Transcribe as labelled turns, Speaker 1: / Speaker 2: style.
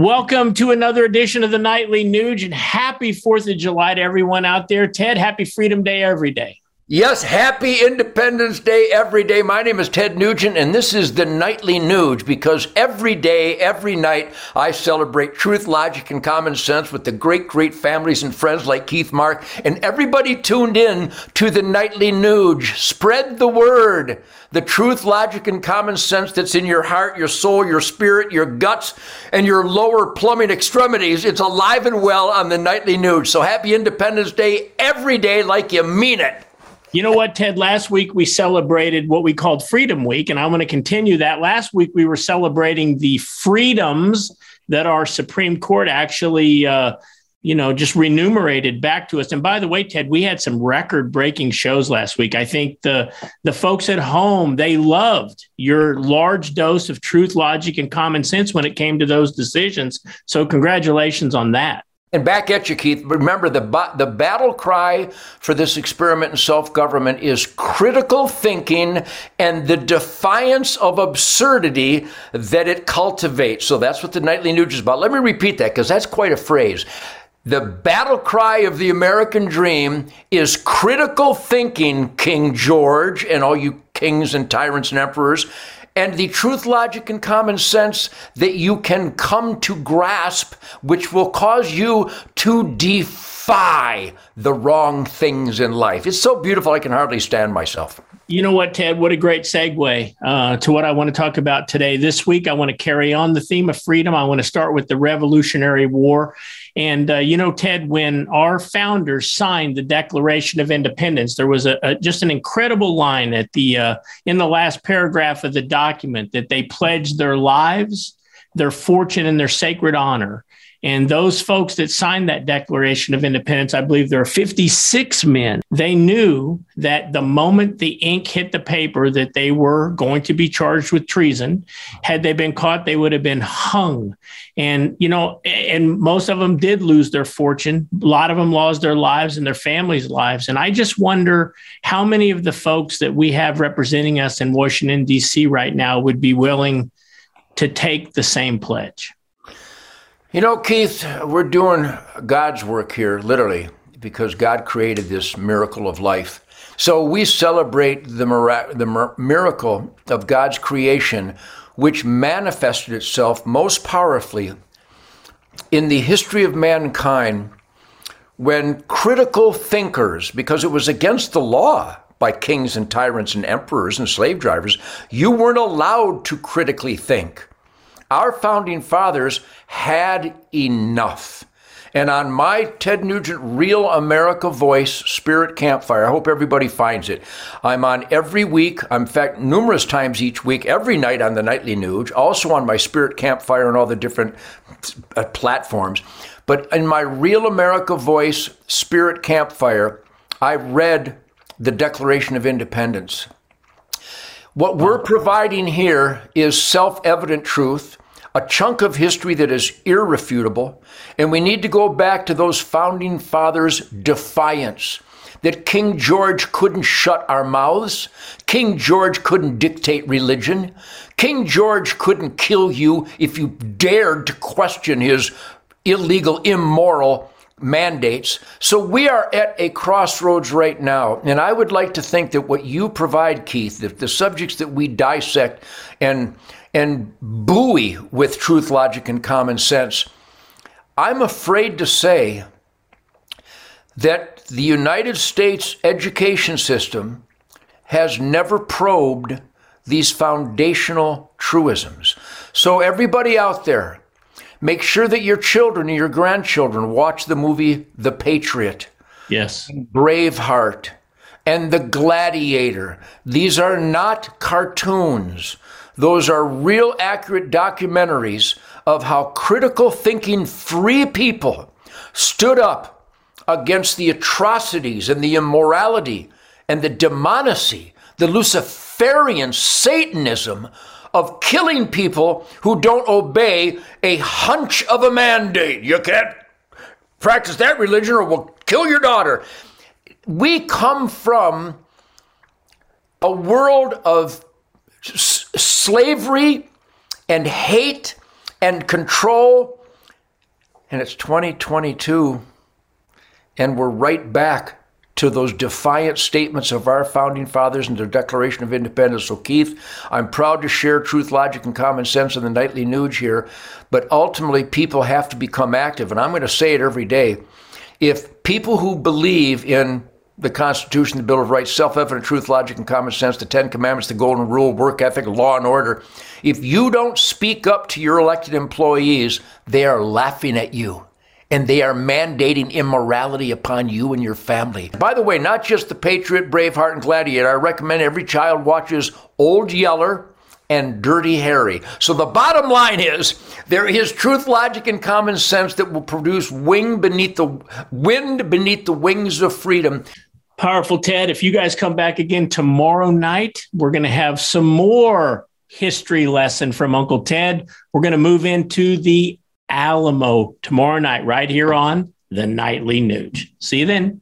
Speaker 1: Welcome to another edition of the Nightly Nuge and happy 4th of July to everyone out there. Ted, happy Freedom Day every day.
Speaker 2: Yes, happy Independence Day every day. My name is Ted Nugent, and this is the Nightly Nuge because every day, every night, I celebrate truth, logic, and common sense with the great, great families and friends like Keith Mark, and everybody tuned in to the Nightly Nuge. Spread the word. The truth, logic, and common sense that's in your heart, your soul, your spirit, your guts, and your lower plumbing extremities. It's alive and well on the Nightly Nuge. So happy Independence Day every day like you mean it.
Speaker 1: You know what, Ted? Last week we celebrated what we called Freedom Week, and I'm going to continue that. Last week we were celebrating the freedoms that our Supreme Court actually, uh, you know, just renumerated back to us. And by the way, Ted, we had some record-breaking shows last week. I think the the folks at home they loved your large dose of truth, logic, and common sense when it came to those decisions. So congratulations on that.
Speaker 2: And back at you, Keith. Remember, the, the battle cry for this experiment in self government is critical thinking and the defiance of absurdity that it cultivates. So that's what the Nightly Nuge is about. Let me repeat that because that's quite a phrase. The battle cry of the American dream is critical thinking, King George, and all you kings and tyrants and emperors and the truth, logic, and common sense that you can come to grasp, which will cause you to defy the wrong things in life. It's so beautiful, I can hardly stand myself.
Speaker 1: You know what, Ted? What a great segue uh, to what I want to talk about today. This week, I want to carry on the theme of freedom. I want to start with the Revolutionary War. And, uh, you know, Ted, when our founders signed the Declaration of Independence, there was a, a just an incredible line at the uh, in the last paragraph of the document that they pledged their lives, their fortune, and their sacred honor and those folks that signed that Declaration of Independence, I believe there are 56 men, they knew that the moment the ink hit the paper that they were going to be charged with treason. Had they been caught, they would have been hung. And, you know, and most of them did lose their fortune. A lot of them lost their lives and their families' lives. And I just wonder how many of the folks that we have representing us in Washington, D.C. right now would be willing to take the same pledge.
Speaker 2: You know, Keith, we're doing God's work here, literally, because God created this miracle of life. So we celebrate the, the miracle of God's creation, which manifested itself most powerfully in the history of mankind when critical thinkers, because it was against the law by kings and tyrants and emperors and slave drivers, you weren't allowed to critically think. Our founding fathers had enough. And on my Ted Nugent Real America Voice Spirit Campfire, I hope everybody finds it. I'm on every week, I'm in fact, numerous times each week, every night on the Nightly Nuge, also on my Spirit Campfire and all the different uh, platforms. But in my Real America Voice Spirit Campfire, I read the Declaration of Independence. What we're providing here is self evident truth a chunk of history that is irrefutable, and we need to go back to those founding fathers' defiance that King George couldn't shut our mouths. King George couldn't dictate religion. King George couldn't kill you if you dared to question his illegal, immoral mandates. So we are at a crossroads right now. And I would like to think that what you provide, Keith, the, the subjects that we dissect and and buoy with truth, logic, and common sense. I'm afraid to say that the United States education system has never probed these foundational truisms. So, everybody out there, make sure that your children and your grandchildren watch the movie The Patriot.
Speaker 1: Yes.
Speaker 2: Braveheart and The Gladiator. These are not cartoons. Those are real accurate documentaries of how critical thinking free people stood up against the atrocities and the immorality and the demonacy, the Luciferian Satanism of killing people who don't obey a hunch of a mandate. You can't practice that religion or we'll kill your daughter. We come from a world of slavery and hate and control and it's 2022, and we're right back to those defiant statements of our founding fathers and their Declaration of Independence. So, Keith, I'm proud to share truth, logic, and common sense in the nightly Nuge here, but ultimately, people have to become active. And I'm going to say it every day. If people who believe in the Constitution, the Bill of Rights, self evident truth, logic, and common sense, the Ten Commandments, the Golden Rule, work ethic, law and order. If you don't speak up to your elected employees, they are laughing at you and they are mandating immorality upon you and your family. By the way, not just the Patriot, Braveheart, and Gladiator. I recommend every child watches Old Yeller and Dirty Harry. So the bottom line is there is truth, logic, and common sense that will produce wing beneath the wind beneath the wings of freedom.
Speaker 1: Powerful, Ted. If you guys come back again tomorrow night, we're going to have some more history lesson from Uncle Ted. We're going to move into the Alamo tomorrow night, right here on the Nightly Nuge. See you then.